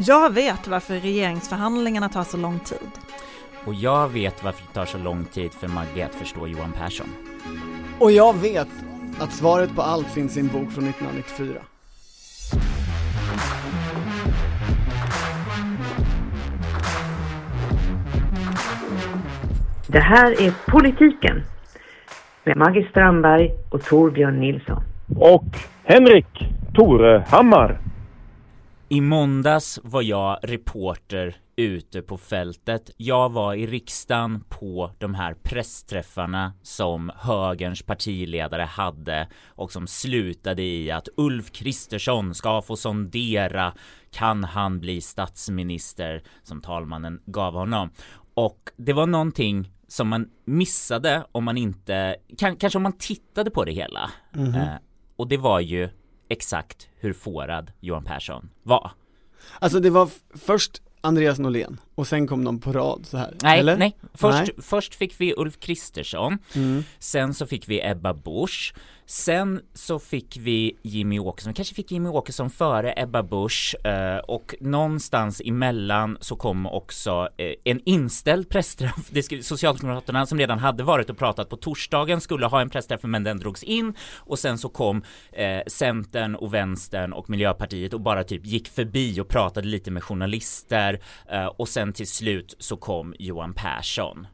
Jag vet varför regeringsförhandlingarna tar så lång tid. Och jag vet varför det tar så lång tid för Maggie att förstå Johan Persson. Och jag vet att svaret på allt finns i en bok från 1994. Det här är Politiken med Maggie Strandberg och Torbjörn Nilsson. Och Henrik Torehammar. I måndags var jag reporter ute på fältet. Jag var i riksdagen på de här pressträffarna som högerns partiledare hade och som slutade i att Ulf Kristersson ska få sondera kan han bli statsminister som talmannen gav honom. Och det var någonting som man missade om man inte, kanske om man tittade på det hela. Mm -hmm. eh, och det var ju exakt hur fårad Johan Persson var. Alltså det var först Andreas Norlén och sen kom de på rad så här. Nej, eller? nej. Först, nej. först fick vi Ulf Kristersson, mm. sen så fick vi Ebba Busch, Sen så fick vi Jimmy Åkesson, kanske fick Jimmy Åkesson före Ebba Busch eh, och någonstans emellan så kom också eh, en inställd pressträff. Socialdemokraterna som redan hade varit och pratat på torsdagen skulle ha en pressträff men den drogs in och sen så kom eh, Centern och Vänstern och Miljöpartiet och bara typ gick förbi och pratade lite med journalister eh, och sen till slut så kom Johan Persson.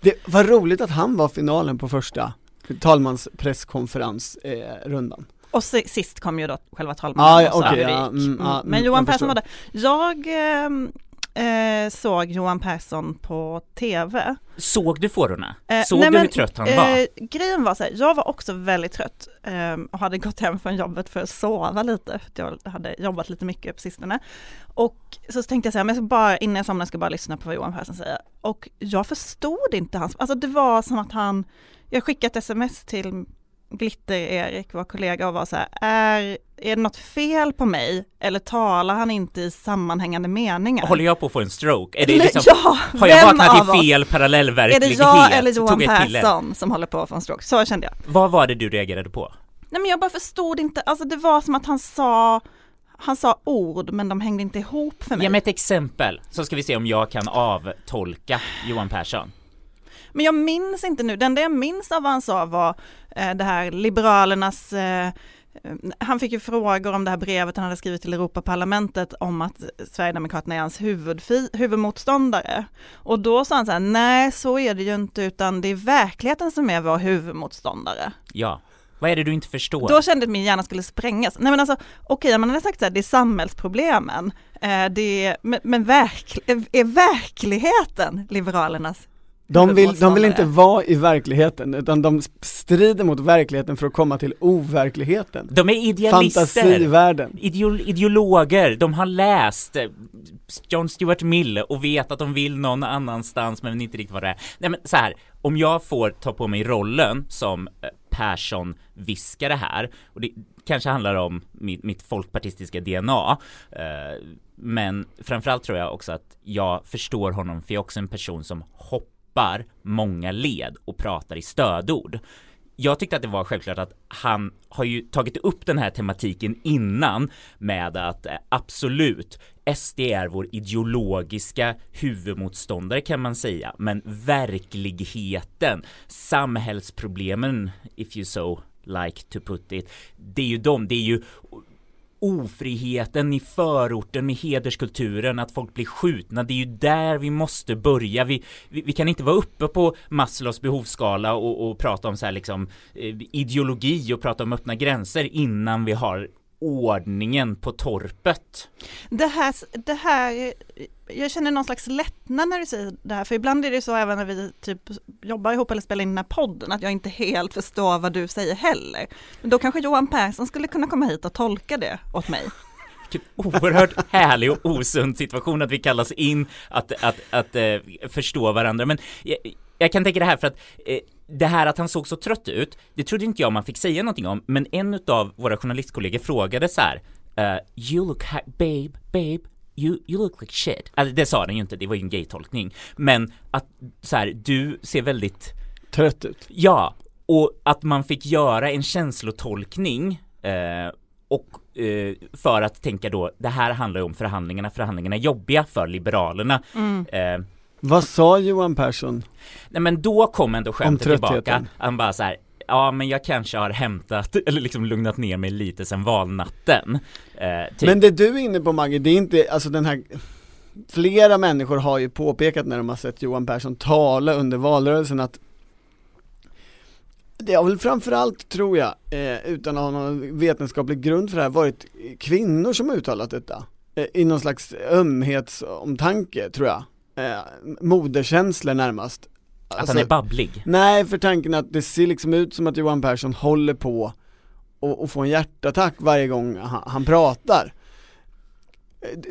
Det var roligt att han var finalen på första talmans presskonferensrundan. Eh, och sist kom ju då själva talmannen ah, okay, ja, mm, ah, Men Johan Persson var där. Jag ehm, eh, såg Johan Persson på TV. Såg du fårorna? Eh, såg nej, du hur trött han var? Eh, grejen var så här, jag var också väldigt trött eh, och hade gått hem från jobbet för att sova lite, för jag hade jobbat lite mycket på sistone. Och så tänkte jag så här, men jag ska bara, innan jag somnar ska jag bara lyssna på vad Johan Persson säger. Och jag förstod inte hans, alltså det var som att han jag skickade ett sms till Glitter-Erik, vår kollega, och var så här, är, är det något fel på mig eller talar han inte i sammanhängande meningar? Håller jag på att få en stroke? Är det liksom, ja, har jag vaknat i fel parallellverklighet? Är det jag eller Johan Persson som håller på att få en stroke? Så kände jag. Vad var det du reagerade på? Nej men jag bara förstod inte, alltså det var som att han sa han sa ord men de hängde inte ihop för mig. Ge mig ett exempel så ska vi se om jag kan avtolka Johan Persson. Men jag minns inte nu, det enda jag minns av vad han sa var det här Liberalernas eh, han fick ju frågor om det här brevet han hade skrivit till Europaparlamentet om att Sverigedemokraterna är hans huvudfi, huvudmotståndare. Och då sa han så här, nej så är det ju inte utan det är verkligheten som är vår huvudmotståndare. Ja. Vad är det du inte förstår? Då kände jag att min hjärna skulle sprängas. Nej men alltså, okej, okay, man hade sagt så här, det är samhällsproblemen, eh, det är, men, men verk, är verkligheten Liberalernas de vill, de vill inte vara i verkligheten, utan de strider mot verkligheten för att komma till overkligheten. De är idealister! Fantasivärlden. Ideol ideologer, de har läst eh, John Stuart Mill och vet att de vill någon annanstans men inte riktigt vad det är. Nej men så här, om jag får ta på mig rollen som eh, Persson-viskare här, och det kanske handlar om mitt, mitt folkpartistiska DNA, eh, men framförallt tror jag också att jag förstår honom för jag är också en person som hoppas hoppar många led och pratar i stödord. Jag tyckte att det var självklart att han har ju tagit upp den här tematiken innan med att eh, absolut SD är vår ideologiska huvudmotståndare kan man säga, men verkligheten, samhällsproblemen, if you so like to put it, det är ju de, det är ju ofriheten i förorten med hederskulturen, att folk blir skjutna, det är ju där vi måste börja. Vi, vi, vi kan inte vara uppe på Maslows behovsskala och, och prata om så här liksom eh, ideologi och prata om öppna gränser innan vi har ordningen på torpet. Det här, det här, jag känner någon slags lättnad när du säger det här, för ibland är det så även när vi typ jobbar ihop eller spelar in den här podden, att jag inte helt förstår vad du säger heller. Men då kanske Johan Persson skulle kunna komma hit och tolka det åt mig. Vilken oerhört härlig och osund situation att vi kallas in att, att, att, att äh, förstå varandra. Men jag, jag, kan tänka det här för att äh, det här att han såg så trött ut, det trodde inte jag man fick säga någonting om, men en av våra journalistkollegor frågade så här, uh, you look babe, babe, you, you look like shit. Alltså det sa den ju inte, det var ju en gay-tolkning. Men att så här, du ser väldigt Trött ut. Ja, och att man fick göra en känslotolkning eh, och eh, för att tänka då, det här handlar ju om förhandlingarna, förhandlingarna är jobbiga för Liberalerna. Mm. Eh, Vad sa Johan Persson? nej men då kom ändå skämtet tillbaka, han bara så här, ja men jag kanske har hämtat, eller liksom lugnat ner mig lite sen valnatten. Eh, typ. Men det du är inne på Maggie, det är inte, alltså den här Flera människor har ju påpekat när de har sett Johan Persson tala under valrörelsen att Det har väl framförallt, tror jag, eh, utan att ha någon vetenskaplig grund för det här, varit kvinnor som har uttalat detta eh, I någon slags ömhetsomtanke, tror jag eh, Moderkänslor närmast att Alltså- han är babblig. Nej, för tanken att det ser liksom ut som att Johan Persson håller på och, och får en hjärtattack varje gång han, han pratar.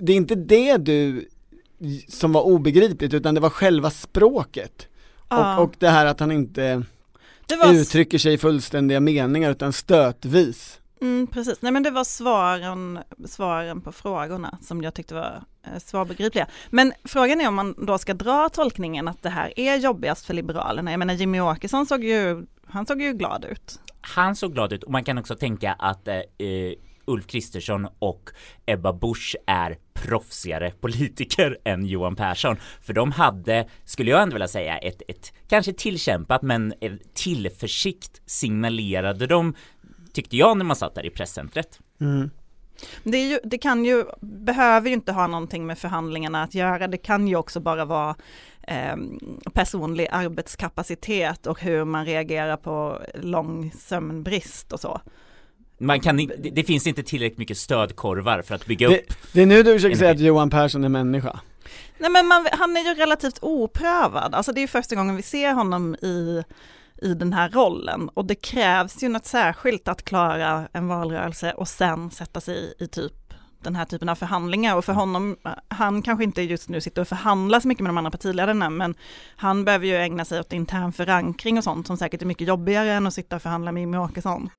Det är inte det du som var obegripligt utan det var själva språket. Och, och det här att han inte det var, uttrycker sig i fullständiga meningar utan stötvis mm, precis, nej men det var svaren, svaren på frågorna som jag tyckte var eh, svårbegripliga. Men frågan är om man då ska dra tolkningen att det här är jobbigast för Liberalerna. Jag menar Jimmy Åkesson såg ju, han såg ju glad ut. Han såg glad ut och man kan också tänka att eh, eh Ulf Kristersson och Ebba Busch är proffsigare politiker än Johan Persson. För de hade, skulle jag ändå vilja säga, ett, ett kanske tillkämpat men eh, tillförsikt signalerade de, tyckte jag när man satt där i presscentret. Mm. Det, är ju, det kan ju, behöver ju inte ha någonting med förhandlingarna att göra, det kan ju också bara vara eh, personlig arbetskapacitet och hur man reagerar på lång sömnbrist och så. Man kan, det, det finns inte tillräckligt mycket stödkorvar för att bygga Det, upp. det är nu du försöker säga att. Johan Persson är människa. Nej men man, han är ju relativt oprövad, alltså det är ju första gången vi ser honom i, i den här rollen och det krävs ju något särskilt att klara en valrörelse och sen sätta sig i, i typ den här typen av förhandlingar och för honom, han kanske inte just nu sitter och förhandlar så mycket med de andra partiledarna men han behöver ju ägna sig åt intern förankring och sånt som säkert är mycket jobbigare än att sitta och förhandla med Jimmie Åkesson.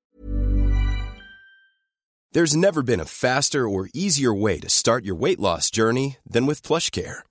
There's never been a faster or easier way to start your weight loss journey than with PlushCare.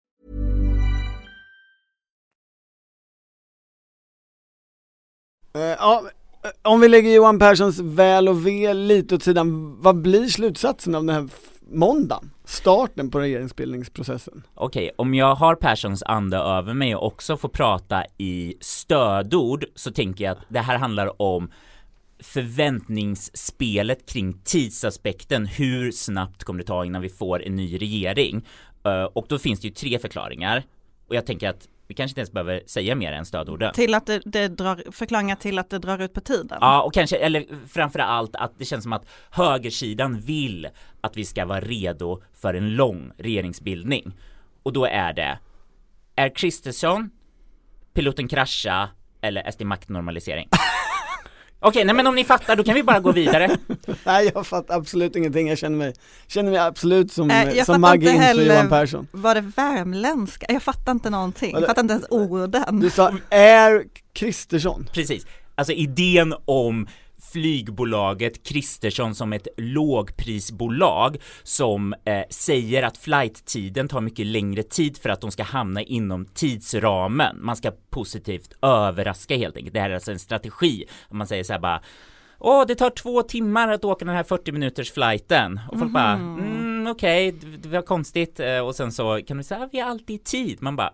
Eh, ja, eh, om vi lägger Johan Perssons väl och ve lite åt sidan, vad blir slutsatsen av den här måndagen? Starten på regeringsbildningsprocessen? Okej, om jag har Perssons ande över mig och också får prata i stödord så tänker jag att det här handlar om förväntningsspelet kring tidsaspekten, hur snabbt kommer det ta innan vi får en ny regering? Eh, och då finns det ju tre förklaringar och jag tänker att vi kanske inte ens behöver säga mer än stödorden. Till att det, det drar, förklaringar till att det drar ut på tiden. Ja, och kanske, eller framför allt att det känns som att högersidan vill att vi ska vara redo för en lång regeringsbildning. Och då är det, är Kristersson, piloten krascha eller SD maktnormalisering? Okej, nej men om ni fattar då kan vi bara gå vidare. Nej jag fattar absolut ingenting, jag känner mig, känner mig absolut som, Eh, jag som Maggie inför heller- Johan Persson. Var det värmländska? Jag fattar inte någonting, jag fattar inte ens orden. Du sa är Kristersson? Precis, alltså idén om flygbolaget Kristersson som ett lågprisbolag som eh, säger att flighttiden tar mycket längre tid för att de ska hamna inom tidsramen. Man ska positivt överraska helt enkelt. Det här är alltså en strategi. Man säger så här bara Åh, det tar två timmar att åka den här 40 minuters flighten och folk bara mm, okej, det, det var konstigt eh, och sen så kan du säga vi har alltid tid. Man bara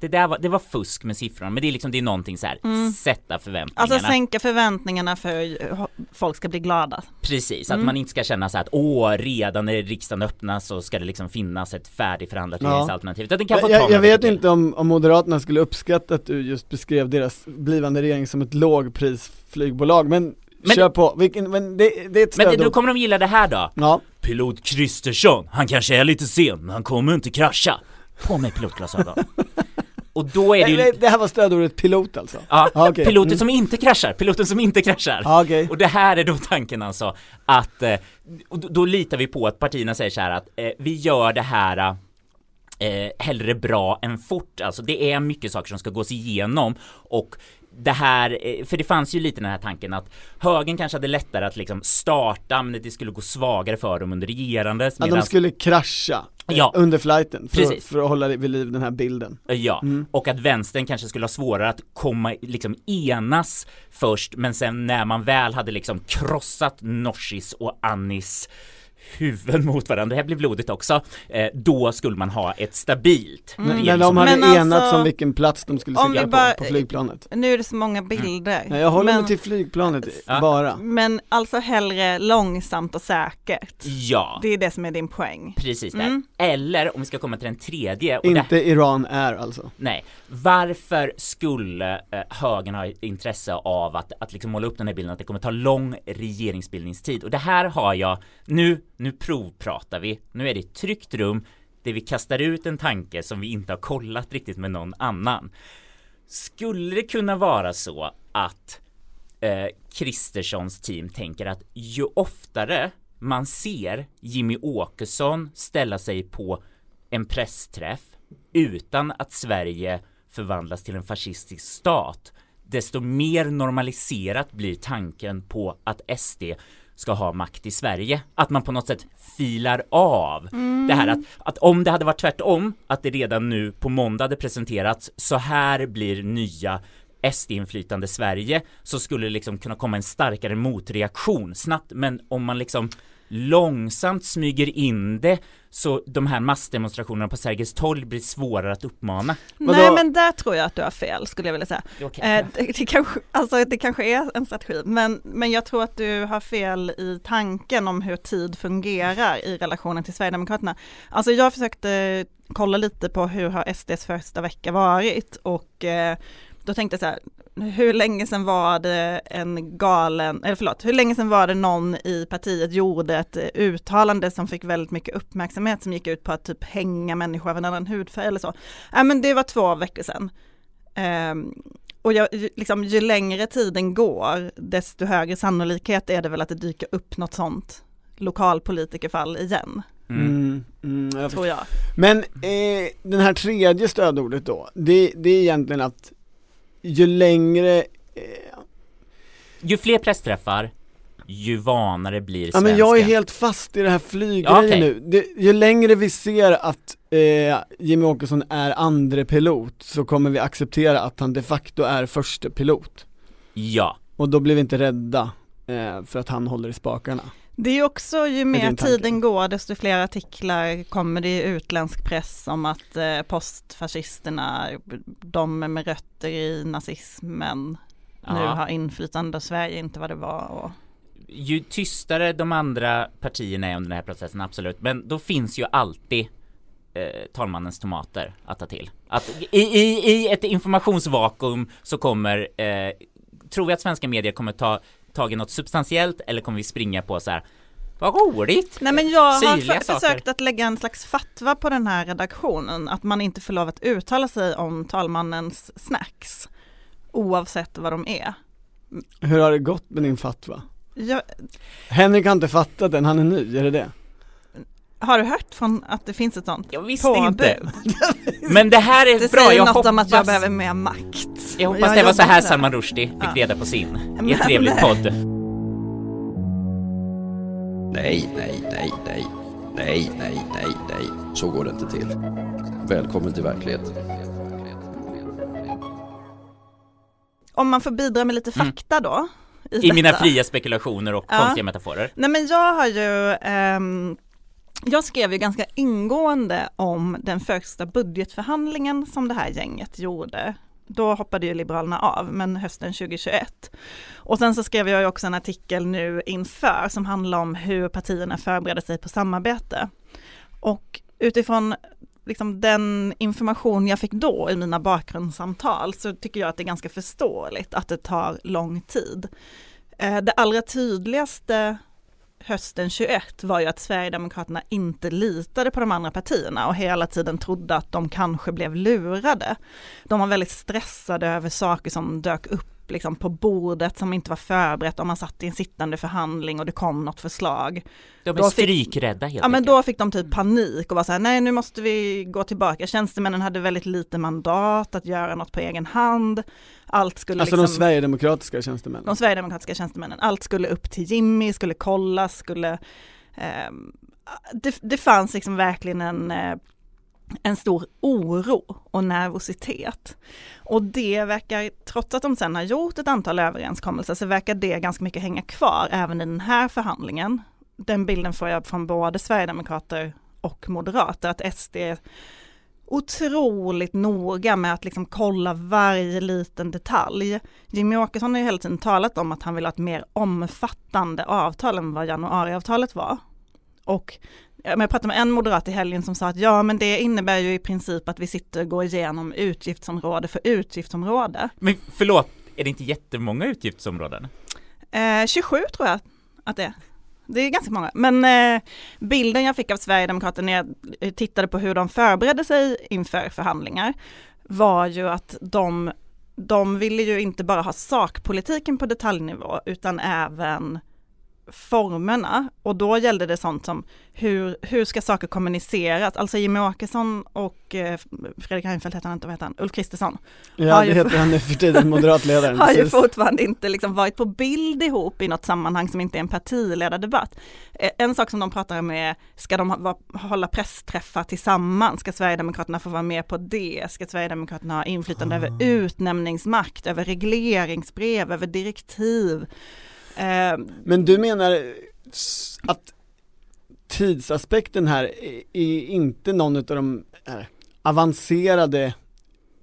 det där var, det var fusk med siffrorna men det är liksom, det är någonting så här, sätta förväntningarna. Alltså sänka förväntningarna för att folk ska bli glada. Precis, att man inte ska känna så här att åh, redan när riksdagen öppnas så ska det liksom finnas ett färdigförhandlat Ja. regeringsalternativ. Det kan få Jag, jag vet inte om, om Moderaterna skulle uppskatta att du just beskrev deras blivande regering som ett lågprisflygbolag, men, Men- kör på, Vilken, men det, det är ett Men det, stödord. då kommer de gilla det här då. Ja, Pilot Kristersson, han kanske är lite sen, men han kommer inte krascha. På med pilotglasögon. Och då är det ju... det, här var stödordet pilot alltså? Ja, Ja, okej. piloten Mm. som inte kraschar, piloten som inte kraschar. Ja, okej. Och det här är då tanken alltså att, eh, och då, då litar vi på att partierna säger så här att eh, vi gör det här eh, hellre bra än fort. Alltså det är mycket saker som ska gås igenom och det här, eh, för det fanns ju lite den här tanken att högern kanske hade lättare att liksom starta men det skulle gå svagare för dem under regerandet. Att de skulle krascha eh, Ja. under flighten för, Precis. för att hålla vid liv den här bilden. Ja, och att vänstern kanske skulle ha svårare att komma, liksom enas först, men sen när man väl hade liksom krossat Norsis och Annis huvuden mot varandra, det här blir blodigt också, eh, då skulle man ha ett stabilt När- När de hade Men alltså, enats om vilken plats de skulle segla på, på flygplanet. Nu är det så många bilder. Nej, jag håller men, mig till flygplanet Ja. bara. men alltså hellre långsamt och säkert. Ja, Det är det som är din poäng. precis där. Mm. Eller om vi ska komma till den tredje, och det, Inte Iran är alltså. nej, varför skulle eh, högern ha intresse av att, att liksom måla upp den här bilden att det kommer ta lång regeringsbildningstid? Och det här har jag, nu, nu provpratar vi, nu är det ett tryggt rum där vi kastar ut en tanke som vi inte har kollat riktigt med någon annan. Skulle det kunna vara så att eh, Kristerssons team tänker att ju oftare man ser Jimmy Åkesson ställa sig på en pressträff utan att Sverige förvandlas till en fascistisk stat, desto mer normaliserat blir tanken på att SD ska ha makt i Sverige. Att man på något sätt filar av. Det här att, att om det hade varit tvärtom, att det redan nu på måndag hade presenterats, så här blir nya SD-inflytande Sverige så skulle det liksom kunna komma en starkare motreaktion. Snabbt men om man liksom långsamt smyger in det så de här massdemonstrationerna på Sergels torg blir svårare att uppmana. Nej men där tror jag att du har fel skulle jag vilja säga. Okay. Eh, det, det, kanske, alltså, det kanske är en strategi men, men jag tror att du har fel i tanken om hur tid fungerar i relationen till Sverigedemokraterna. Alltså jag försökte kolla lite på hur har SDs första vecka varit och eh, då tänkte jag så här, hur länge sedan var det en galen, eller förlåt, hur länge sedan var det någon i partiet gjorde ett eh, uttalande som fick väldigt mycket uppmärksamhet som gick ut på att typ hänga människor av en annan hudfärg eller så. Ja men det var två veckor sedan. Ehm, och jag, ju- liksom, ju längre tiden går, desto högre sannolikhet är det väl att det dyker upp något sånt lokalpolitikerfall igen, Mm. Mm, mm, jag tror jag. Men eh, den här tredje stödordet då, det, det är egentligen att ju längre eh, Ju fler pressträffar, ju vanare blir Ja svenska. men jag är helt fast i det här flyggrejen Ja, okej. nu. Det, ju längre vi ser att eh, Jimmy Åkesson är andre pilot så kommer vi acceptera att han de facto är första pilot. Ja, Och då blir vi inte rädda eh, för att han håller i spakarna. Det är också, ju mer tiden går, desto fler artiklar kommer det i utländsk press om att eh, postfascisterna, de med rötter i nazismen, nu ja. har inflytande och Sverige inte vad det var. Och, ju tystare de andra partierna är under den här processen, absolut. Men då finns ju alltid eh, talmannens tomater att ta till. Att i, i, i ett informationsvakuum så kommer, eh, tror vi att svenska medier kommer ta tag i något substantiellt eller kommer vi springa på så här vad roligt! Nej men jag har Syrliga för, saker. försökt att lägga en slags fatwa på den här redaktionen, att man inte får lov att uttala sig om talmannens snacks, oavsett vad de är. Hur har det gått med din fatwa? Jag, Henrik har inte fattat den, han är ny, är det det? Har du hört från att det finns ett sånt? Jag visste påbud? inte. Men det här är Det bra, säger jag något hoppas, om att jag behöver mer makt. jag hoppas Jag det var så här. Salman Rushdie fick Ja. reda på sin i Men- en trevlig podd. Nej, nej, nej, nej. Nej, nej, nej, nej. Så går det inte till. Välkommen till verkligheten. Om man får bidra med lite fakta då. Mm. I mina fria spekulationer och Ja. konstiga metaforer. Nej men jag har ju, ehm, jag skrev ju ganska ingående om den första budgetförhandlingen som det här gänget gjorde. Då hoppade ju Liberalerna av, men hösten 2021. Och sen så skrev jag ju också en artikel nu inför som handlar om hur partierna förbereder sig på samarbete. Och utifrån liksom den information jag fick då i mina bakgrundssamtal så tycker jag att det är ganska förståeligt att det tar lång tid. Eh, det allra tydligaste hösten 21 var ju att Sverigedemokraterna inte litade på de andra partierna och hela tiden trodde att de kanske blev lurade. De var väldigt stressade över saker som dök upp upp liksom på bordet som inte var förberett om man satt i en sittande förhandling och det kom något förslag. De är Då fick- strykrädda helt Ja men då fick de typ panik och var så här, nej nu måste vi gå tillbaka. Tjänstemännen hade väldigt lite mandat att göra något på egen hand. Allt skulle Alltså liksom, de sverigedemokratiska tjänstemännen. de sverigedemokratiska tjänstemännen, allt skulle upp till Jimmy, skulle kollas, skulle ehm, det, det fanns liksom verkligen en, eh, en stor oro och nervositet. Och det verkar, trots att de sen har gjort ett antal överenskommelser, så verkar det ganska mycket hänga kvar även i den här förhandlingen. Den bilden får jag från både Sverigedemokrater och Moderater, att SD är otroligt noga med att liksom kolla varje liten detalj. Jimmy Åkesson har ju hela tiden talat om att han vill ha ett mer omfattande avtal än vad januariavtalet var. Och jag pratade med en moderat i helgen som sa att ja men det innebär ju i princip att vi sitter och går igenom utgiftsområde för utgiftsområde. Men förlåt, är det inte jättemånga utgiftsområden? Eh, 27 tror jag att det är. Det är ganska många, men eh, bilden jag fick av Sverigedemokraterna när jag eh, tittade på hur de förberedde sig inför förhandlingar var ju att de, de ville ju inte bara ha sakpolitiken på detaljnivå utan även formerna och då gällde det sånt som hur, hur ska saker kommuniceras? Alltså Jimmie Åkesson och eh, Fredrik Reinfeldt heter han inte, vad heter han? Ulf Kristersson Ja det heter han nu för tiden, moderatledaren. har ju fortfarande inte liksom varit på bild ihop i något sammanhang som inte är en partiledardebatt. Eh, En sak som de pratar om är, ska de ha, hålla pressträffar tillsammans? Ska Sverigedemokraterna få vara med på det? Ska Sverigedemokraterna ha inflytande över utnämningsmakt, över regleringsbrev, över direktiv? Eh, Men du menar att tidsaspekten här är- inte någon av de här avancerade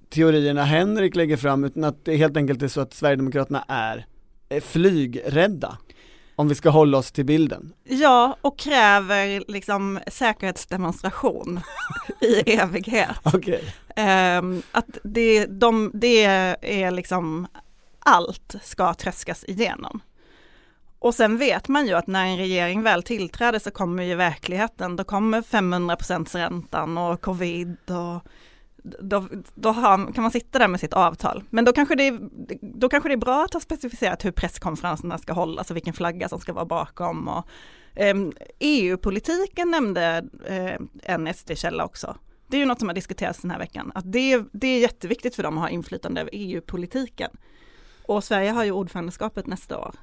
teorierna Henrik lägger fram utan att det helt enkelt är så att Sverigedemokraterna är, är flygrädda. Om vi ska hålla oss till bilden. ja, och kräver liksom säkerhetsdemonstration i evighet. Okej. Ehm, att det, de, det är liksom allt ska tröskas igenom. Och sen vet man ju att när en regering väl tillträder så kommer ju verkligheten, då kommer 500% räntan och covid och då, då har, kan man sitta där med sitt avtal. Men då kanske, det är, då kanske det är bra att ha specificerat hur presskonferenserna ska hållas och vilken flagga som ska vara bakom. Och, ehm, e EU-politiken nämnde eh, en SD-källa också. Det är ju något som har diskuterats den här veckan, att det, det är jätteviktigt för dem att ha inflytande över EU-politiken. Och Sverige har ju ordförandeskapet nästa år,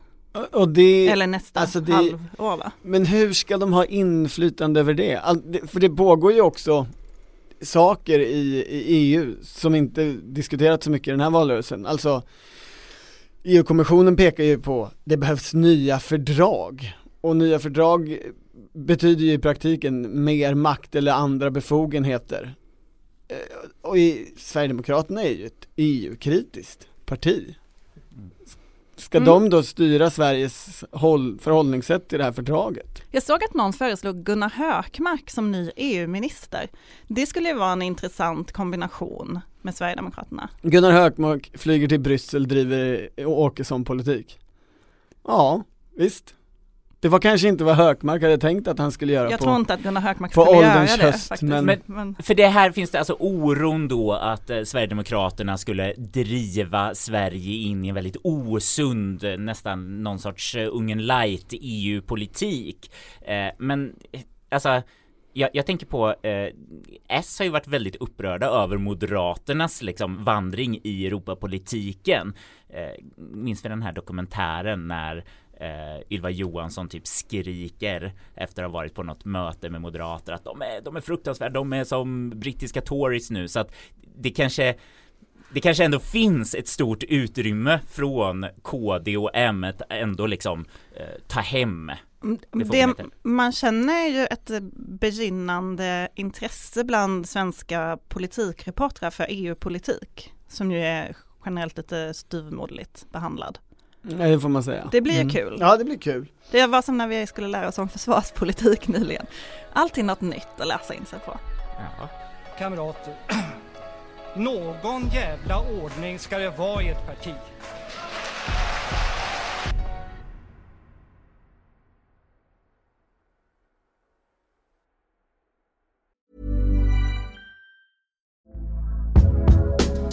och det, eller nästa alltså det- halvår va? men hur ska de ha inflytande över det? All? För det pågår ju också saker i, i EU som inte diskuterats så mycket i den här valrörelsen. Alltså EU-kommissionen pekar ju på det behövs nya fördrag och nya fördrag betyder ju i praktiken mer makt eller andra befogenheter. Eh, Och i, Sverigedemokraterna är ju ett EU-kritiskt parti. Ska Mm. de då styra Sveriges håll, förhållningssätt till det här fördraget? Jag såg att någon föreslog Gunnar Hökmark som ny EU-minister. Det skulle ju vara en intressant kombination med Sverigedemokraterna. Gunnar Hökmark flyger till Bryssel, driver Åkesson-politik. Ja, visst. Det var kanske inte vad Hökmark hade tänkt att han skulle göra Jag på tror inte att Gunnar Hökmark skulle göra det höst, faktiskt. men- Men, men För det här finns det alltså oron då att eh, Sverigedemokraterna skulle driva Sverige in i en väldigt osund, eh, nästan någon sorts eh, Ungern light EU-politik. Eh, men eh, alltså jag, jag tänker på, eh, S har ju varit väldigt upprörda över Moderaternas liksom vandring i Europapolitiken. Eh, minns vi den här dokumentären när eh, Ylva Johansson typ skriker efter att ha varit på något möte med moderater att de är, de är fruktansvärda, de är som brittiska tories nu så att det kanske det kanske ändå finns ett stort utrymme från KD och M att ändå liksom eh, ta hem det, befogenheter. man känner ju ett begynnande intresse bland svenska politikreportrar för EU-politik, som ju är generellt lite styvmoderligt behandlad. Ja, det får man säga. Det blir ju Mm. kul. Ja, det blir kul. Det var som när vi skulle lära oss om försvarspolitik nyligen. Alltid något nytt att läsa in sig på. Ja. Kamrater, någon jävla ordning ska det vara i ett parti.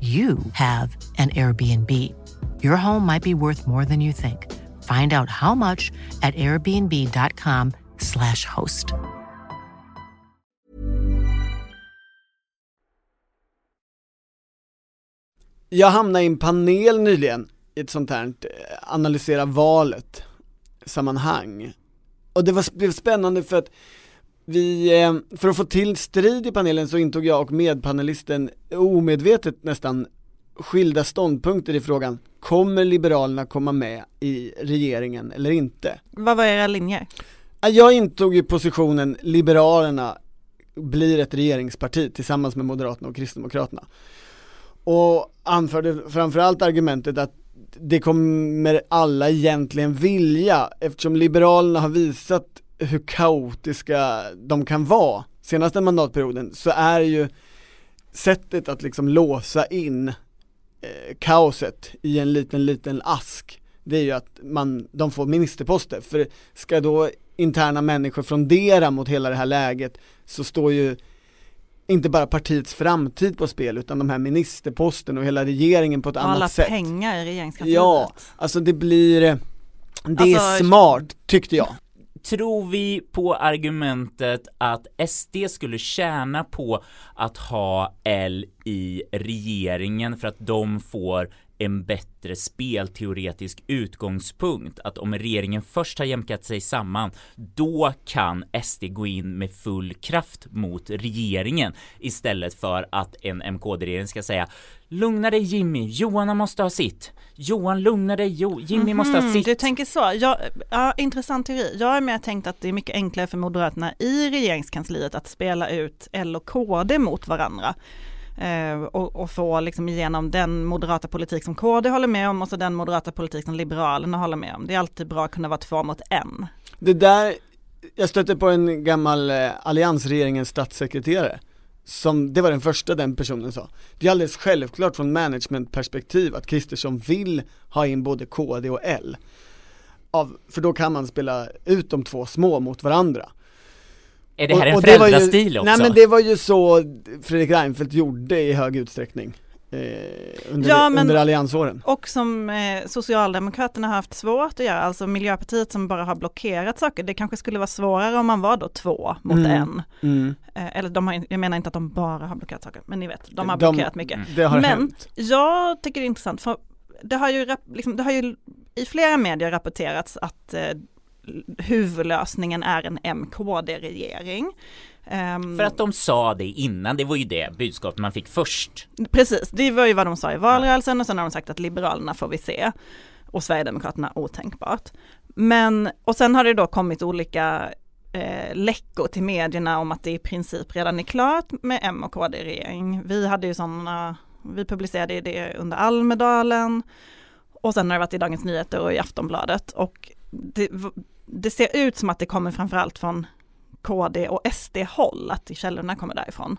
you have an Airbnb. Your home might be worth more than you think. Find out how much at airbnb.com/slash host. Jag hamnade i en panel nyligen i ett sånt här eh, analysera valet sammanhang. Och det var, blev spännande för att vi, eh, för att få till strid i panelen så intog jag och medpanelisten omedvetet nästan skilda ståndpunkter i frågan, kommer Liberalerna komma med i regeringen eller inte? Vad var era linjer? Jag intog ju positionen Liberalerna blir ett regeringsparti tillsammans med Moderaterna och Kristdemokraterna. Och anförde framförallt argumentet att det kommer alla egentligen vilja eftersom Liberalerna har visat hur kaotiska de kan vara senaste mandatperioden så är ju sättet att liksom låsa in eh, kaoset i en liten, liten ask det är ju att man, de får ministerposter, för ska då interna människor frondera mot hela det här läget så står ju inte bara partiets framtid på spel utan de här ministerposten och hela regeringen på ett Och annat alla sätt. pengar i regeringskansliet. Ja, alltså det blir, det är Alltså, smart tyckte jag. Tror vi på argumentet att SD skulle tjäna på att ha L i regeringen för att de får en bättre spelteoretisk utgångspunkt? Att om regeringen först har jämkat sig samman, då kan SD gå in med full kraft mot regeringen istället för att en MKD-regering ska säga Lugna dig Jimmy, Johan måste ha sitt. Johan lugna dig, jo, Jimmy måste ha Mhm, sitt. Du tänker så, ja, ja, intressant teori. Jag är mer tänkt att det är mycket enklare för Moderaterna i regeringskansliet att spela ut L och KD mot varandra. Eh, och, och få liksom igenom den moderata politik som KD håller med om och så den moderata politik som Liberalerna håller med om. Det är alltid bra att kunna vara två mot en. Det där, jag stötte på en gammal eh, alliansregeringens statssekreterare som, det var den första den personen sa. Det är alldeles självklart från managementperspektiv att Kristersson vill ha in både KD och L. Av, för då kan man spela ut de två små mot varandra. Är det här Och- en föräldrastil också? Nej men det var ju så Fredrik Reinfeldt gjorde i hög utsträckning under, Ja, men- under alliansåren. Och som eh, Socialdemokraterna har haft svårt att göra, alltså Miljöpartiet som bara har blockerat saker. Det kanske skulle vara svårare om man var då två mot Mm. en. Mm. Eh, eller de har, jag menar inte att de bara har blockerat saker, men ni vet, de har De- blockerat mycket. Det har Men hänt. jag tycker det är intressant för det har ju, liksom, det har ju i flera medier rapporterats att eh, huvudlösningen är en MKD-regering. Ehm, För att de sa det innan, det var ju det budskapet man fick först. Precis, det var ju vad de sa i valrörelsen och sen har de sagt att Liberalerna får vi se och Sverigedemokraterna otänkbart. Men, och sen har det då kommit olika eh, läckor till medierna om att det i princip redan är klart med M och KD-regering. Vi hade ju sådana, vi publicerade det under Almedalen och sen har det varit i Dagens Nyheter och i Aftonbladet och det, det ser ut som att det kommer framförallt från KD och SD-håll, att källorna kommer därifrån.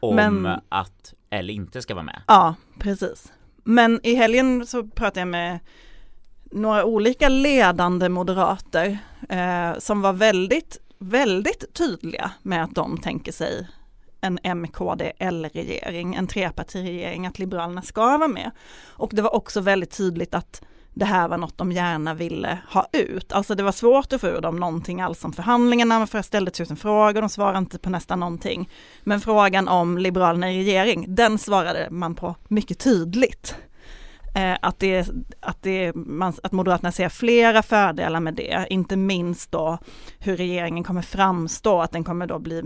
Om Men- att L inte ska vara med. Ja, precis. Men i helgen så pratade jag med några olika ledande moderater eh, som var väldigt, väldigt tydliga med att de tänker sig en MKD-L-regering, en trepartiregering, att Liberalerna ska vara med. Och det var också väldigt tydligt att det här var något de gärna ville ha ut. Alltså det var svårt att få ur dem någonting alls om förhandlingarna, för jag ställde tusen frågor, de svarade inte på nästan någonting. Men frågan om Liberalerna i regering, den svarade man på mycket tydligt. Eh, att, det, att, det, man, att Moderaterna ser flera fördelar med det, inte minst då hur regeringen kommer framstå, att den kommer då bli,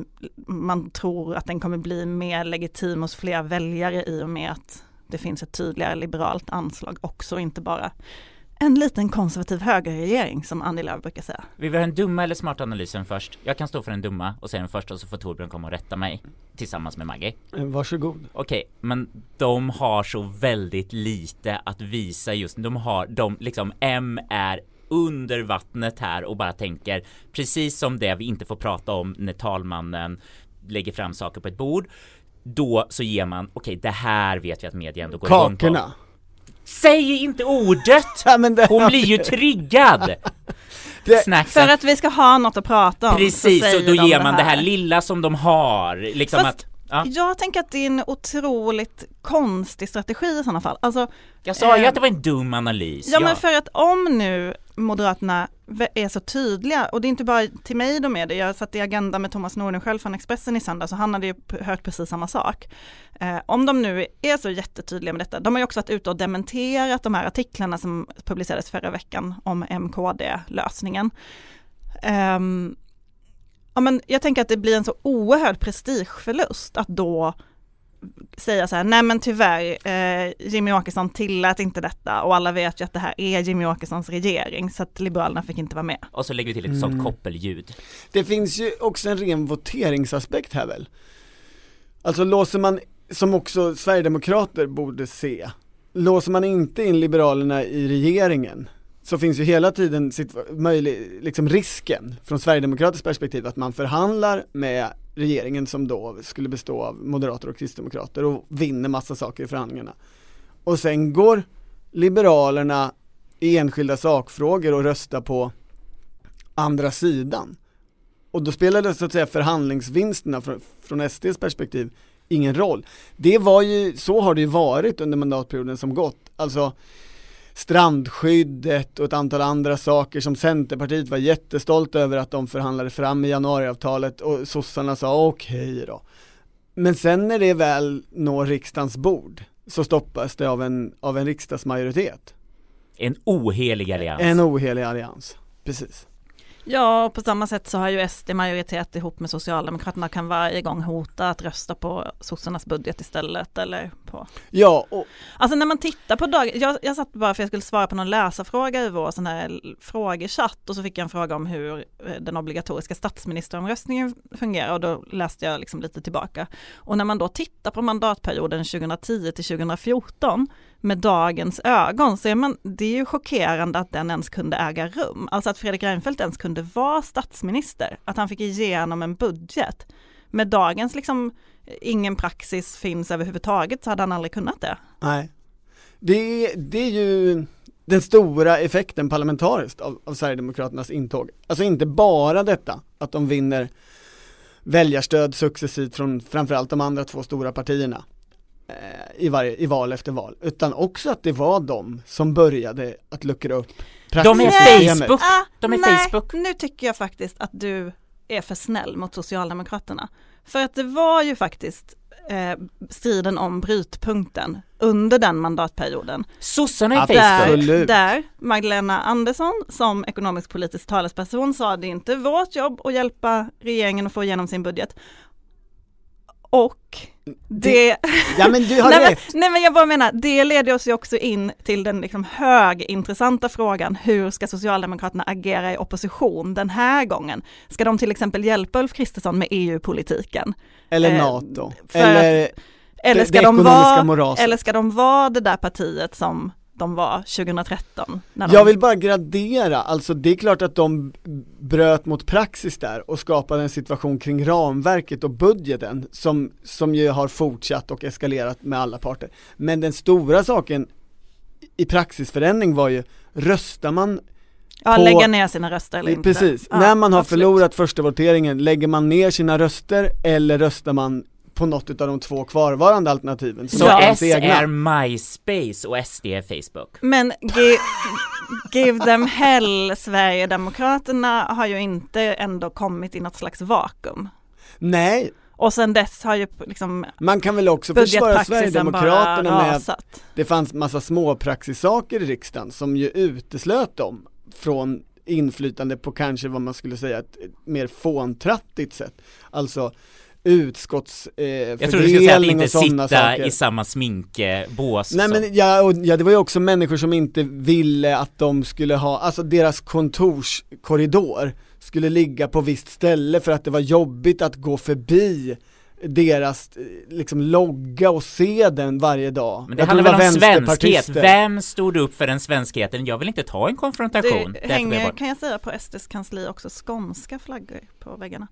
man tror att den kommer bli mer legitim hos fler väljare i och med att det finns ett tydligare liberalt anslag också, inte bara en liten konservativ högerregering som Annie Lööf brukar säga. Vill vi ha den dumma eller smarta analysen först? Jag kan stå för den dumma och säga den först och så får Torbjörn komma och rätta mig tillsammans med Maggie. Eh, Varsågod. Okej, men de har så väldigt lite att visa just De har, de liksom, M är under vattnet här och bara tänker precis som det vi inte får prata om när talmannen lägger fram saker på ett bord. Då så ger man, okej det här vet vi att media ändå går igång på. Kakorna. Säg inte ordet! Ja, det, Hon blir ju triggad! Det- Snacksen. För att vi ska ha något att prata om. Precis, så och då de ger man det här lilla som de har, liksom Fast- att Ja. Jag tänker att det är en otroligt konstig strategi i sådana fall. Alltså, Jag sa ju eh, att det var en dum analys. Ja men för att om nu Moderaterna är så tydliga, och det är inte bara till mig de är det, jag satt i Agenda med Thomas Nordenskiöld från Expressen i söndags och han hade ju hört precis samma sak. Eh, om de nu är så jättetydliga med detta, de har ju också varit ute och dementerat de här artiklarna som publicerades förra veckan om MKD-lösningen. Eh, ja men jag tänker att det blir en så oerhörd prestigeförlust att då säga så här, nej men tyvärr, eh, Jimmy Åkesson tillät inte detta och alla vet ju att det här är Jimmy Åkessons regering så att Liberalerna fick inte vara med. Och så lägger vi till ett sånt Mm. koppelljud. Det finns ju också en ren voteringsaspekt här väl? Alltså låser man, som också Sverigedemokrater borde se, låser man inte in Liberalerna i regeringen så finns ju hela tiden situa- möjlig, liksom risken från Sverigedemokratiskt perspektiv att man förhandlar med regeringen som då skulle bestå av moderater och kristdemokrater och vinner massa saker i förhandlingarna. Och sen går Liberalerna i enskilda sakfrågor och röstar på andra sidan. Och då spelade så att säga förhandlingsvinsterna från, från SDs perspektiv ingen roll. Det var ju, så har det ju varit under mandatperioden som gått. Alltså strandskyddet och ett antal andra saker som Centerpartiet var jättestolt över att de förhandlade fram i januariavtalet och sossarna sa okej då. Men sen när det väl når riksdagens bord så stoppas det av en, av en riksdagsmajoritet. En ohelig allians. En ohelig allians, precis. Ja, och på samma sätt så har ju SD majoritet ihop med Socialdemokraterna och kan varje gång hota att rösta på sossarnas budget istället eller på Ja, och Alltså när man tittar på dag, jag, jag satt bara för jag skulle svara på någon läsarfråga i vår sån här frågechatt och så fick jag en fråga om hur eh, den obligatoriska statsministeromröstningen fungerar och då läste jag liksom lite tillbaka. Och när man då tittar på mandatperioden 2010 till 2014 med dagens ögon så är man, det är ju chockerande att den ens kunde äga rum. Alltså att Fredrik Reinfeldt ens kunde vara statsminister, att han fick igenom en budget. Med dagens liksom ingen praxis finns överhuvudtaget så hade han aldrig kunnat det. Nej. Det är, det är ju den stora effekten parlamentariskt av, av Sverigedemokraternas intåg. Alltså inte bara detta att de vinner väljarstöd successivt från framförallt de andra två stora partierna i, varje, i val efter val, utan också att det var de som började att luckra upp De är. Facebook. Ah, De är nej, Facebook. nu tycker jag faktiskt att du är för snäll mot Socialdemokraterna. För att det var ju faktiskt eh, striden om brytpunkten under den mandatperioden. Sossarna är Absolut. Facebook. Där Magdalena Andersson som ekonomisk politisk talesperson sa det är inte vårt jobb att hjälpa regeringen att få igenom sin budget. Och det, Ja men du har nej, men, rätt. nej men jag bara menar, det leder oss ju också in till den liksom högintressanta frågan, hur ska Socialdemokraterna agera i opposition den här gången? Ska de till exempel hjälpa Ulf Kristersson med EU-politiken? Eller eh, NATO, eller Eller det, ska, det de ekonomiska vara, moraset. eller ska de vara det där partiet som de var 2013? När de, Jag vill bara gradera, alltså det är klart att de bröt mot praxis där och skapade en situation kring ramverket och budgeten som, som ju har fortsatt och eskalerat med alla parter. Men den stora saken i praxisförändring var ju, röstar man, ja, på- lägga ner sina röster eller inte? precis, Ja, när man har absolut. förlorat första voteringen, lägger man ner sina röster eller röstar man på något av de två kvarvarande alternativen? Så Ja. S egna? är MySpace och SD är Facebook. Men gi- Give them hell, Sverigedemokraterna har ju inte ändå kommit i något slags vakuum. Nej, Och sen dess har ju liksom man kan väl också försvara Sverigedemokraterna med rasat. det fanns massa småpraxissaker i riksdagen som ju uteslöt dem från inflytande på kanske vad man skulle säga ett ett mer fåntrattigt sätt. Alltså utskottsfördelning Jag tror du skulle säga att inte sitta saker. i samma sminkbås Nej men ja, och, ja, det var ju också människor som inte ville att de skulle ha, alltså deras kontorskorridor skulle ligga på visst ställe för att det var jobbigt att gå förbi deras eh, liksom logga och se den varje dag. Men det Jag handlar väl om svenskhet, vem stod upp för den svenskheten? Jag vill inte ta en konfrontation. Det jag hänger, kan jag säga, på SDs kansli också skånska flaggor på väggarna.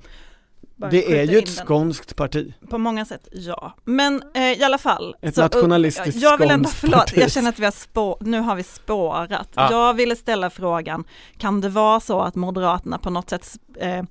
Bara Det är ju ett den. skånskt parti. På många sätt, ja. Men eh, i alla fall. Ett så, nationalistiskt Jag vill ändå, förlåt, parti. jag känner att vi har spå, nu har vi spårat. Ja. Jag ville ställa frågan, kan det vara så att Moderaterna på något sätt eh,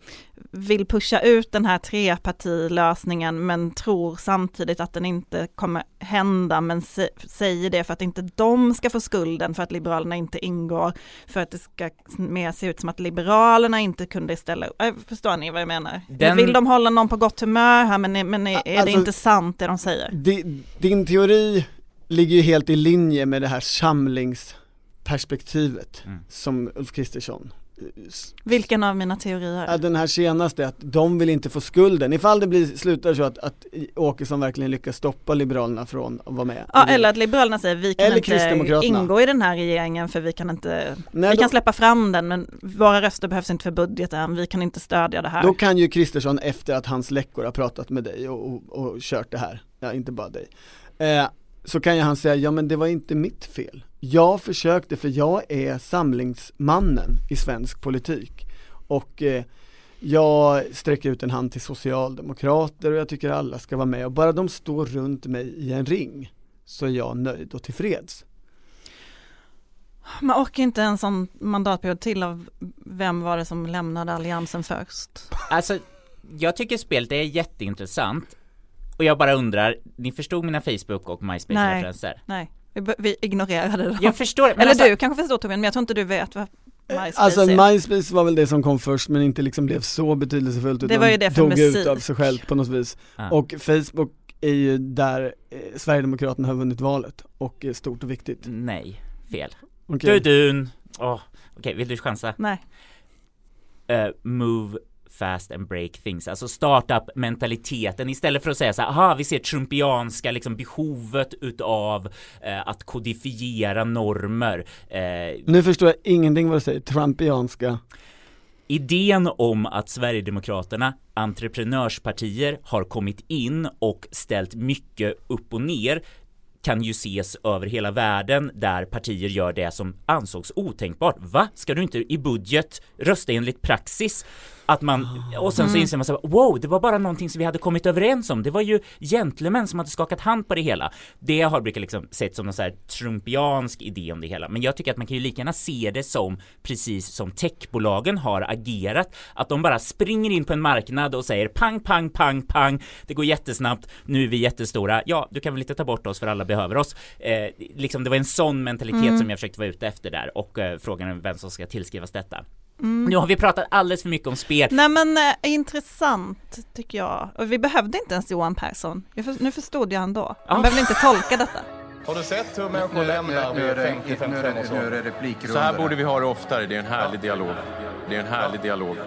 vill pusha ut den här trepartilösningen men tror samtidigt att den inte kommer hända men sä- säger det för att inte de ska få skulden för att Liberalerna inte ingår för att det ska mer se ut som att Liberalerna inte kunde ställa upp. Äh, förstår ni vad jag menar? Den- Vill de hålla någon på gott humör här men, är- men är, är det Alltså- inte sant det de säger? Di- Din teori ligger ju helt i linje med det här samlingsperspektivet Mm. som Ulf Kristersson Vilken av mina teorier? Ja, den här senaste, att de vill inte få skulden. Ifall det blir, slutar så att, att Åkesson verkligen lyckas stoppa Liberalerna från att vara med. Ja, eller att Liberalerna säger vi kan inte ingå i den här regeringen för vi kan inte, Nej, vi då, kan släppa fram den men våra röster behövs inte för budgeten, vi kan inte stödja det här. då kan ju Kristersson efter att hans läckor har pratat med dig och, och, och kört det här, ja inte bara dig, eh, så kan ju han säga, ja men det var inte mitt fel. Jag försökte för jag är samlingsmannen i svensk politik och eh, jag sträcker ut en hand till socialdemokrater och jag tycker alla ska vara med och bara de står runt mig i en ring så är jag nöjd och tillfreds. Man orkar inte en sån mandatperiod till av vem var det som lämnade alliansen först? Alltså, jag tycker spelet är jätteintressant och jag bara undrar, ni förstod mina Facebook och MySpace-referenser? Nej, vi, b- vi ignorerade dem. Jag förstår, men Eller alltså, du kanske förstår Torbjörn, men jag tror inte du vet vad MySpace Alltså är. MySpace var väl det som kom först men inte liksom blev så betydelsefullt Det utan var ju det för dog musik. ut av sig självt på något vis. Ja. Och Facebook är ju där eh, Sverigedemokraterna har vunnit valet och är stort och viktigt. nej, fel. Okej. Dudun! Åh, okej, vill du chansa? Nej, Eh, move fast and break things, alltså startup mentaliteten istället för att säga så här, aha, vi ser trumpianska liksom behovet utav eh, att kodifiera normer. Eh, Nu förstår jag ingenting vad du säger, trumpianska. Idén om att Sverigedemokraterna, entreprenörspartier, har kommit in och ställt mycket upp och ner kan ju ses över hela världen där partier gör det som ansågs otänkbart. Va? Ska du inte i budget rösta enligt praxis? Att man, och sen så inser man så här, wow, det var bara någonting som vi hade kommit överens om. Det var ju gentlemän som hade skakat hand på det hela. Det har brukat liksom sett som en så här trumpiansk idé om det hela. Men jag tycker att man kan ju lika gärna se det som precis som techbolagen har agerat. Att de bara springer in på en marknad och säger pang, pang, pang, pang. Det går jättesnabbt. Nu är vi jättestora. Ja, du kan väl inte ta bort oss för alla behöver oss. Eh, liksom det var en sån mentalitet som jag försökte vara ute efter där och eh, frågan är vem som ska tillskrivas detta. Nu har vi pratat alldeles för mycket om spel. Nej men eh, intressant tycker jag. Och vi behövde inte ens Johan Persson. Jag för, nu förstod jag han då. Han Ja. behövde inte tolka detta. Har du sett hur människor lämnar vid 50-55 års ålder? Så här borde vi ha det oftare, det är en härlig dialog. Det är en härlig dialog.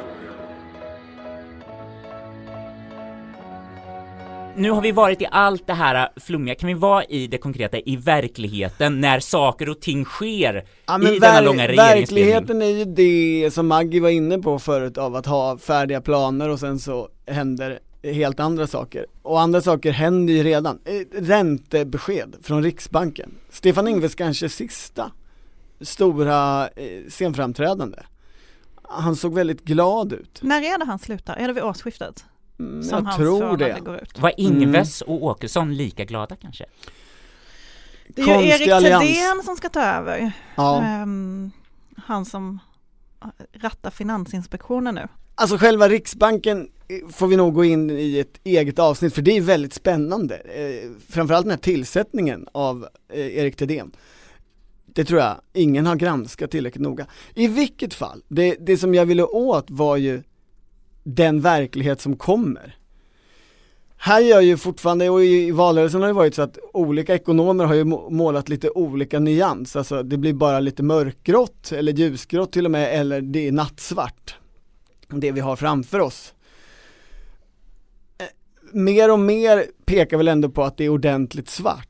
Nu har vi varit i allt det här flummiga, kan vi vara i det konkreta, i verkligheten, när saker och ting sker Ja, i denna ver- långa verkligheten är ju det som Maggie var inne på förut av att ha färdiga planer och sen så händer helt andra saker. Och andra saker händer ju redan. Eh, Räntebesked från Riksbanken. Stefan Ingves kanske sista stora eh, scenframträdande. Han såg väldigt glad ut. När är det han slutar? Är det vid årsskiftet? Mm, Som jag hans tror det. går ut. Var Ingves och Åkesson lika glada kanske? Det är ju Konstig Erik allians. Thedéen som ska ta över. Ja. Ehm, han som rattar Finansinspektionen nu. Alltså själva Riksbanken eh, får vi nog gå in i ett eget avsnitt för det är väldigt spännande. Eh, framförallt den här tillsättningen av eh, Erik Thedéen. Det tror jag ingen har granskat tillräckligt noga. I vilket fall, det, det som jag ville åt var ju den verklighet som kommer. Här gör ju fortfarande, och i valrörelsen har det varit så att olika ekonomer har ju målat lite olika nyans, alltså det blir bara lite mörkgrått eller ljusgrått till och med, eller det är nattsvart det vi har framför oss. Eh, mer och mer pekar väl ändå på att det är ordentligt svart.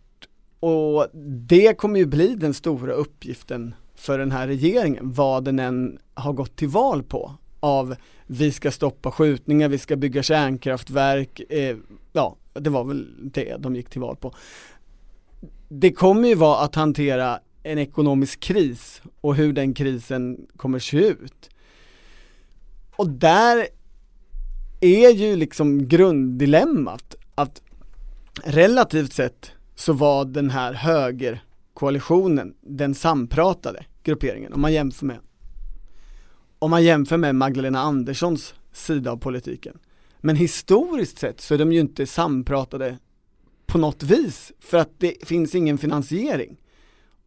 Och det kommer ju bli den stora uppgiften för den här regeringen, vad den än har gått till val på. Av vi ska stoppa skjutningar, vi ska bygga kärnkraftverk, eh, ja det var väl det de gick till val på. Det kommer ju vara att hantera en ekonomisk kris och hur den krisen kommer se ut. Och där är ju liksom grunddilemmat att relativt sett så var den här högerkoalitionen den sampratade grupperingen om man jämför med om man jämför med Magdalena Anderssons sida av politiken. Men historiskt sett så är de ju inte sampratade på något vis för att det finns ingen finansiering.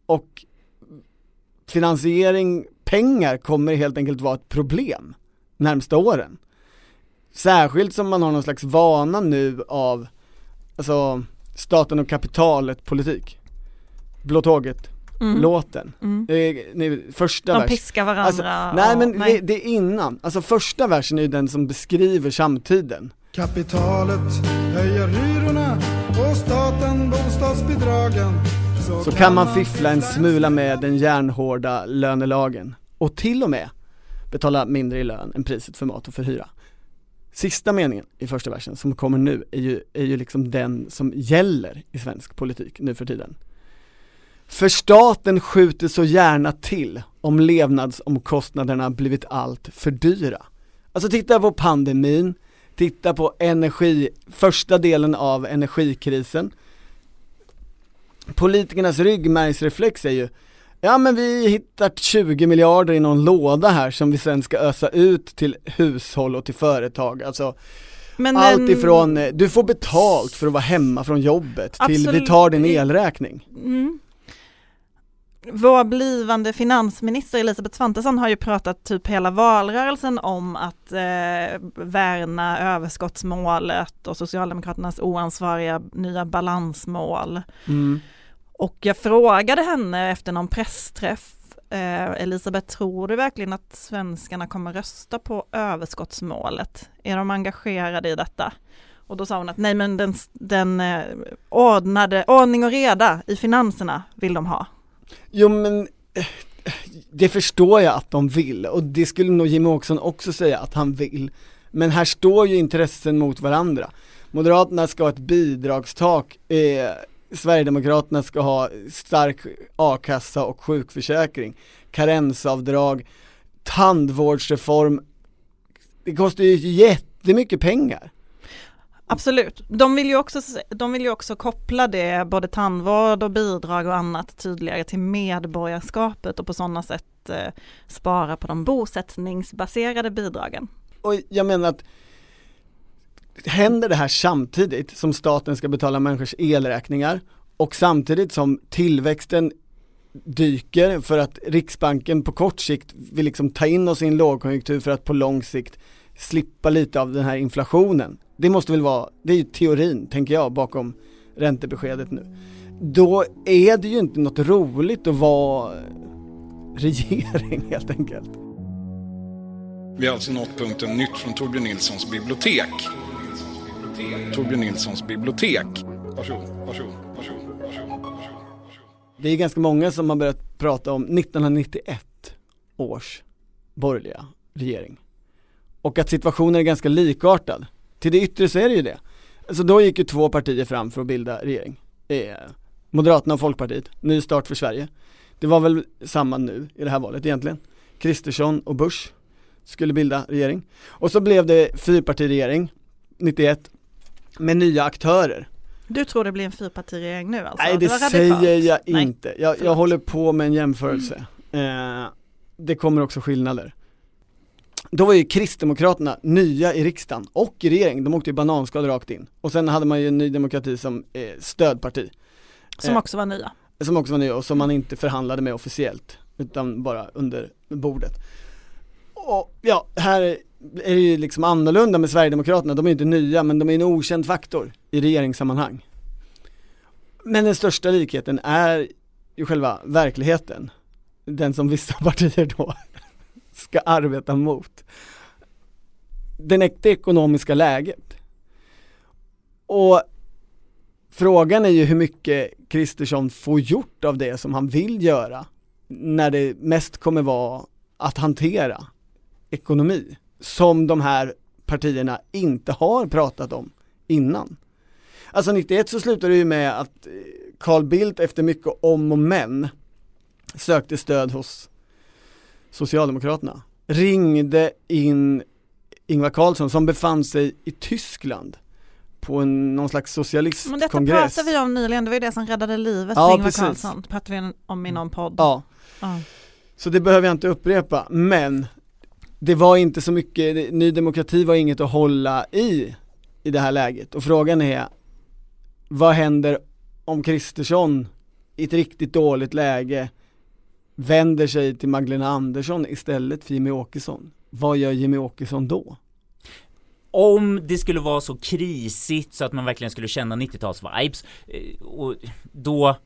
Och finansiering, pengar kommer helt enkelt vara ett problem närmsta åren. Särskilt som man har någon slags vana nu av, alltså staten och kapitalet politik. Blå tåget, mm. låten. Mm. nej, första De vers. piskar varandra. Alltså, nej men nej. Det, det, är innan, alltså första versen är ju den som beskriver samtiden. Kapitalet höjer hyrorna och staten bostadsbidragen. Så, Så kan man fiffla en smula med den järnhårda lönelagen. Och till och med betala mindre i lön än priset för mat och för hyra. Sista meningen i första versen som kommer nu är ju, är ju liksom den som gäller i svensk politik nu för tiden. För staten skjuter så gärna till om levnadsomkostnaderna blivit allt för dyra. Alltså titta på pandemin, titta på energi, första delen av energikrisen. Politikernas ryggmärgsreflex är ju Ja men vi hittar 20 miljarder i någon låda här som vi sen ska ösa ut till hushåll och till företag, alltså men Allt ifrån, eh, du får betalt för att vara hemma från jobbet absolut. till vi tar din elräkning. Mm. Vår blivande finansminister Elisabeth Svantesson har ju pratat typ hela valrörelsen om att eh, värna överskottsmålet och Socialdemokraternas oansvariga nya balansmål. Mm. Och jag frågade henne efter någon pressträff, eh, Elisabeth, tror du verkligen att svenskarna kommer rösta på överskottsmålet? Är de engagerade i detta? Och då sa hon att nej men den, den eh, ordnade, ordning och reda i finanserna vill de ha. Jo men det förstår jag att de vill och det skulle nog Jimmie Åkesson också säga att han vill. Men här står ju intressen mot varandra. Moderaterna ska ha ett bidragstak eh, Sverigedemokraterna ska ha stark a-kassa och sjukförsäkring, karensavdrag, tandvårdsreform. Det kostar ju jättemycket pengar. Absolut. De vill, ju också, de vill ju också koppla det, både tandvård och bidrag och annat tydligare till medborgarskapet och på sådana sätt eh, spara på de bosättningsbaserade bidragen. Och jag menar att händer det här samtidigt som staten ska betala människors elräkningar och samtidigt som tillväxten dyker för att Riksbanken på kort sikt vill liksom ta in oss i en lågkonjunktur för att på lång sikt slippa lite av den här inflationen. Det måste väl vara, det är ju teorin tänker jag bakom räntebeskedet nu. Då är det ju inte något roligt att vara regering helt enkelt. Vi har alltså nått punkten nytt från Torbjörn Nilssons bibliotek. Torbjörn Nilssons bibliotek. Varsågod, varsågod, varsågod, varsågod. Det är ganska många som har börjat prata om 1991 års borgerliga regering. Och att situationen är ganska likartad. Till det yttre så är det ju det. Alltså då gick ju två partier fram för att bilda regering. Eh, Moderaterna och Folkpartiet, Ny start för Sverige. Det var väl samma nu i det här valet egentligen. Kristersson och Bush skulle bilda regering. Och så blev det fyrpartiregering 91 med nya aktörer. Du tror det blir en fyrpartiregering nu alltså? Nej det, det säger jag Nej. inte, jag, jag, håller på med en jämförelse. Mm. Eh, det kommer också skillnader. Då var ju Kristdemokraterna nya i riksdagen och i regering, de åkte ju bananskal rakt in. Och sen hade man ju Ny Demokrati som eh, stödparti. Som eh, också var nya. Som också var nya och som man inte förhandlade med officiellt, utan bara under bordet. Och ja, här är det ju liksom annorlunda med Sverigedemokraterna, de är inte nya men de är en okänd faktor i regeringssammanhang. Men den största likheten är ju själva verkligheten, den som vissa partier då ska arbeta mot. Det ekonomiska läget. Och frågan är ju hur mycket Kristersson får gjort av det som han vill göra när det mest kommer vara att hantera ekonomi som de här partierna inte har pratat om innan. Alltså 91 så slutade det ju med att eh, Carl Bildt efter mycket om och men sökte stöd hos Socialdemokraterna. Ringde in Ingvar Carlsson som befann sig i Tyskland på en, någon slags socialistkongress. Men detta pratade vi om nyligen, det var ju det som räddade livet Ja, på Ingvar precis. Carlsson, det pratade vi om i någon podd. Ja, Ja. så det behöver jag inte upprepa, men det var inte så mycket, Ny Demokrati var inget att hålla i, i det här läget. Och frågan är, vad händer om Kristersson i ett riktigt dåligt läge vänder sig till Magdalena Andersson istället för Jimmie Åkesson? Vad gör Jimmie Åkesson då? Om det skulle vara så krisigt så att man verkligen skulle känna 90-tals-vibes eh, och då eh,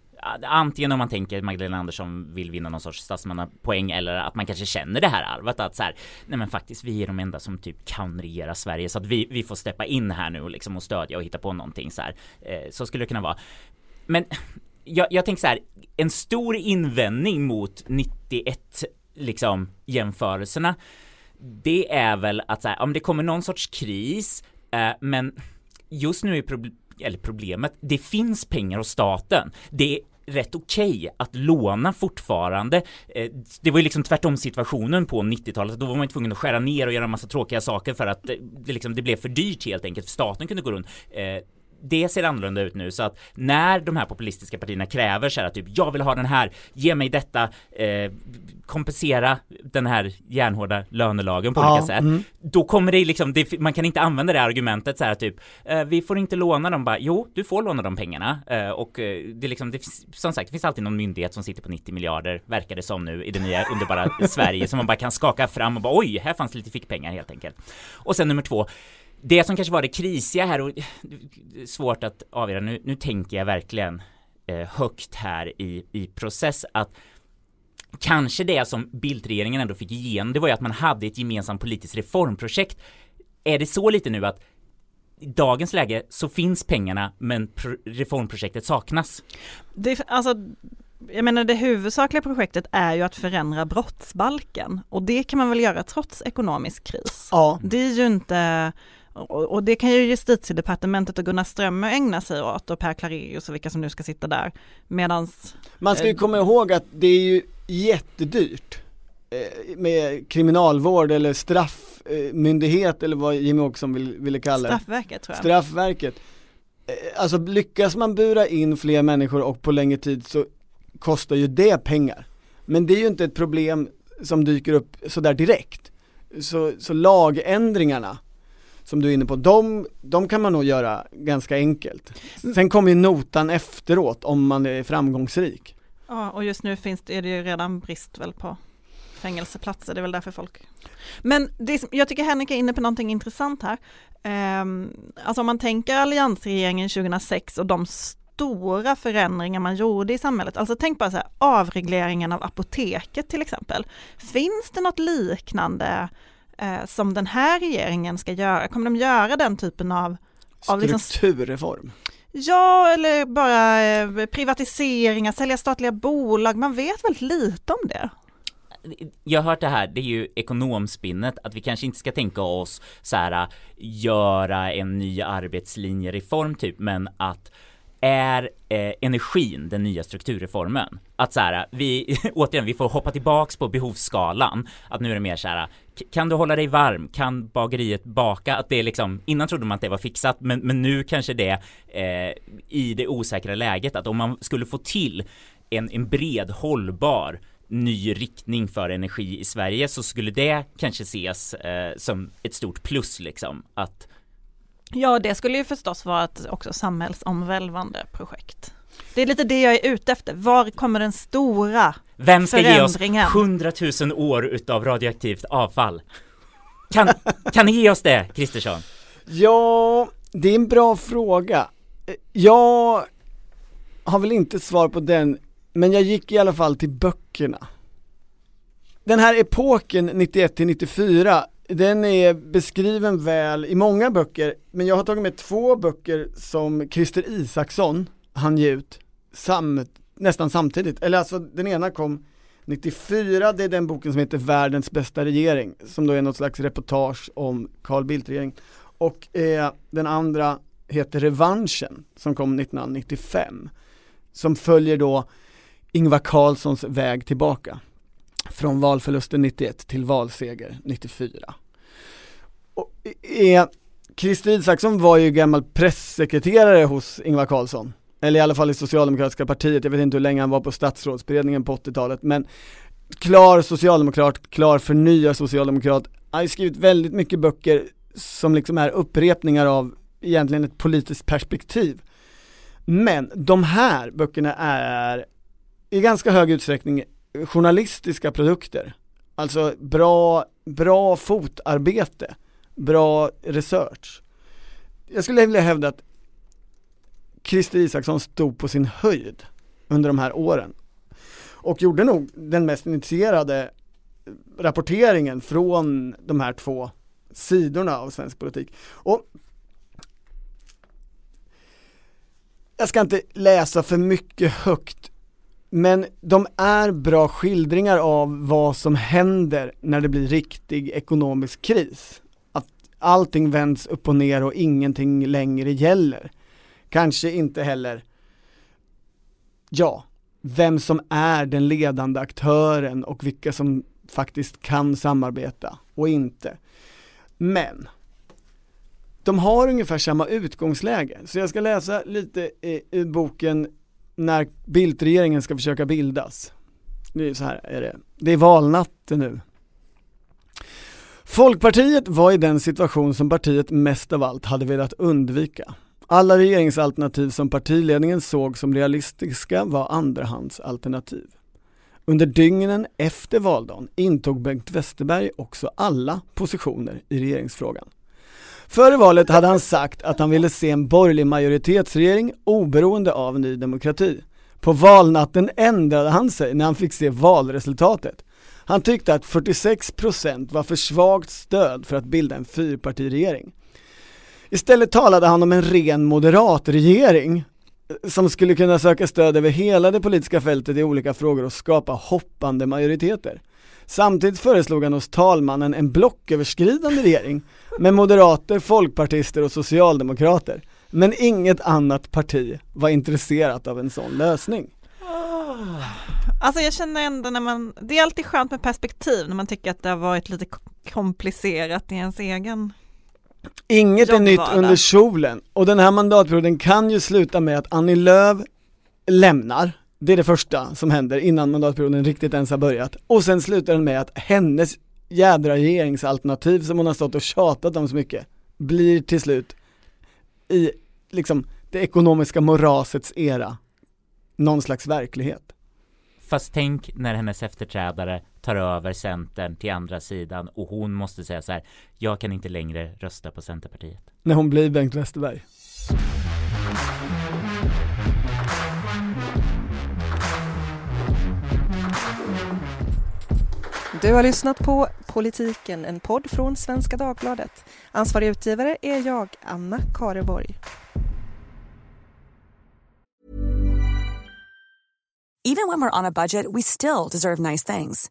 Antingen om man tänker att Magdalena Andersson vill vinna någon sorts statsmannapoäng eller att man kanske känner det här arvet att så här, nej men faktiskt vi är de enda som typ kan regera Sverige så att vi, vi får steppa in här nu och liksom och stödja och hitta på någonting så här. Eh, så skulle det kunna vara. Men jag, jag tänker så här, en stor invändning mot 91 liksom jämförelserna det är väl att så här, om det kommer någon sorts kris, eh, men just nu är proble- eller problemet, det finns pengar hos staten. Det är rätt okej att låna fortfarande. Eh, det var ju liksom tvärtom situationen på 90-talet, då var man ju tvungen att skära ner och göra en massa tråkiga saker för att eh, det, liksom, det blev för dyrt helt enkelt, för staten kunde gå runt. Eh, det ser annorlunda ut nu så att när de här populistiska partierna kräver så här typ jag vill ha den här, ge mig detta, eh, kompensera den här järnhårda lönelagen på Ja, olika sätt. mm. Då kommer det liksom, det, man kan inte använda det argumentet så här typ eh, vi får inte låna dem bara, jo du får låna de pengarna eh, och eh, det är liksom, det, som sagt det finns alltid någon myndighet som sitter på 90 miljarder verkar det som nu i det nya underbara Sverige som man bara kan skaka fram och bara oj, här fanns lite fickpengar helt enkelt. Och sen nummer två, det som kanske var det krisiga här och är svårt att avgöra, nu, nu tänker jag verkligen eh, högt här i, i process att kanske det som Bildtregeringen ändå fick igenom, det var ju att man hade ett gemensamt politiskt reformprojekt. Är det så lite nu att i dagens läge så finns pengarna men pro- reformprojektet saknas? Det, alltså, jag menar det huvudsakliga projektet är ju att förändra brottsbalken och det kan man väl göra trots ekonomisk kris. Ja. Det är ju inte, och, och det kan ju justitiedepartementet och Gunnar Strömmer ägna sig åt och Per Klarerius och vilka som nu ska sitta där. Medans Man ska ju Eh, komma ihåg att det är ju jättedyrt eh, med kriminalvård eller straffmyndighet eller vad Jimmie Åkesson vill, ville kalla det. Straffverket tror jag. Straffverket. Eh, Alltså lyckas man bura in fler människor och på längre tid så kostar ju det pengar. Men det är ju inte ett problem som dyker upp sådär direkt. Så, så lagändringarna som du är inne på, de, de kan man nog göra ganska enkelt. Sen kommer ju notan efteråt om man är framgångsrik. Ja, och just nu finns det, är det ju redan brist väl på fängelseplatser, det är väl därför folk... Men det, jag tycker Henrik är inne på någonting intressant här. Um, alltså om man tänker alliansregeringen 2006 och de stora förändringar man gjorde i samhället, alltså tänk bara så här, avregleringen av apoteket till exempel. Finns det något liknande eh, som den här regeringen ska göra? Kommer de göra den typen av, av liksom Strukturreform. Ja, eller bara eh, privatiseringar, sälja statliga bolag. Man vet väldigt lite om det. jag har hört det här, det är ju ekonomspinnet, att vi kanske inte ska tänka oss så här göra en ny arbetslinjereform typ, men att är eh, energin den nya strukturreformen? Att så här, vi, återigen, vi får hoppa tillbaks på behovsskalan, att nu är det mer så här, kan du hålla dig varm? Kan bageriet baka? Att det är liksom, innan trodde man att det var fixat, men, men nu kanske det eh, i det osäkra läget, att om man skulle få till en, en bred, hållbar ny riktning för energi i Sverige så skulle det kanske ses eh, som ett stort plus liksom att Ja, det skulle ju förstås vara ett också samhällsomvälvande projekt. Det är lite det jag är ute efter. Var kommer den stora vem ska ge oss förändringen? 100 000 år utav radioaktivt avfall? Kan, kan ni ge oss det, Kristersson? Ja, det är en bra fråga. Jag har väl inte svar på den, men jag gick i alla fall till böckerna. Den här epoken 91 till 94 den är beskriven väl i många böcker, men jag har tagit med två böcker som Christer Isaksson hann ge ut sam, nästan samtidigt, eller alltså den ena kom 94, det är den boken som heter Världens bästa regering, som då är något slags reportage om Carl Bildt-regering. Och eh, den andra heter Revanschen, som kom 1995, som följer då Ingvar Carlssons väg tillbaka från valförlusten 91 till valseger 94. Och, eh, Christer Isaksson var ju gammal pressekreterare hos Ingvar Carlsson, eller i alla fall i Socialdemokratiska partiet, jag vet inte hur länge han var på statsrådsberedningen på 80-talet, men klar socialdemokrat, klar förnyad socialdemokrat, han har ju skrivit väldigt mycket böcker som liksom är upprepningar av egentligen ett politiskt perspektiv. Men de här böckerna är i ganska hög utsträckning journalistiska produkter. Alltså bra, bra fotarbete, bra research. Jag skulle vilja hävda att Christer Isaksson stod på sin höjd under de här åren och gjorde nog den mest initierade rapporteringen från de här två sidorna av svensk politik. Och jag ska inte läsa för mycket högt men de är bra skildringar av vad som händer när det blir riktig ekonomisk kris. Att allting vänds upp och ner och ingenting längre gäller. Kanske inte heller, ja, vem som är den ledande aktören och vilka som faktiskt kan samarbeta och inte. Men de har ungefär samma utgångsläge, så jag ska läsa lite ur boken när Bildtregeringen ska försöka bildas. Det är så här är det. Det är valnatten nu. Folkpartiet var i den situation som partiet mest av allt hade velat undvika. Alla regeringsalternativ som partiledningen såg som realistiska var andrahandsalternativ. Under dygnen efter valdagen intog Bengt Westerberg också alla positioner i regeringsfrågan. Före valet hade han sagt att han ville se en borgerlig majoritetsregering oberoende av Ny Demokrati. På valnatten ändrade han sig när han fick se valresultatet. Han tyckte att 46% var för svagt stöd för att bilda en fyrpartiregering. Istället talade han om en ren moderatregering som skulle kunna söka stöd över hela det politiska fältet i olika frågor och skapa hoppande majoriteter. Samtidigt föreslog han hos talmannen en blocköverskridande regering med moderater, folkpartister och socialdemokrater. Men inget annat parti var intresserat av en sån lösning. Ah. Alltså jag känner ändå när man, det är alltid skönt med perspektiv när man tycker att det har varit lite komplicerat i ens egen Inget är nytt under solen och den här mandatperioden kan ju sluta med att Annie Lööf lämnar, det är det första som händer innan mandatperioden riktigt ens har börjat. Och sen slutar den med att hennes jädra regeringsalternativ som hon har stått och tjatat om så mycket, blir till slut i liksom det ekonomiska morasets era någon slags verklighet. Fast tänk när hennes efterträdare tar över Centern till andra sidan och hon måste säga så här, jag kan inte längre rösta på Centerpartiet. När hon blir Bengt Westerberg. Du har lyssnat på Politiken, en podd från Svenska Dagbladet. Ansvarig utgivare är jag, Anna Kareborg. Even when we're on a budget, we still deserve nice things.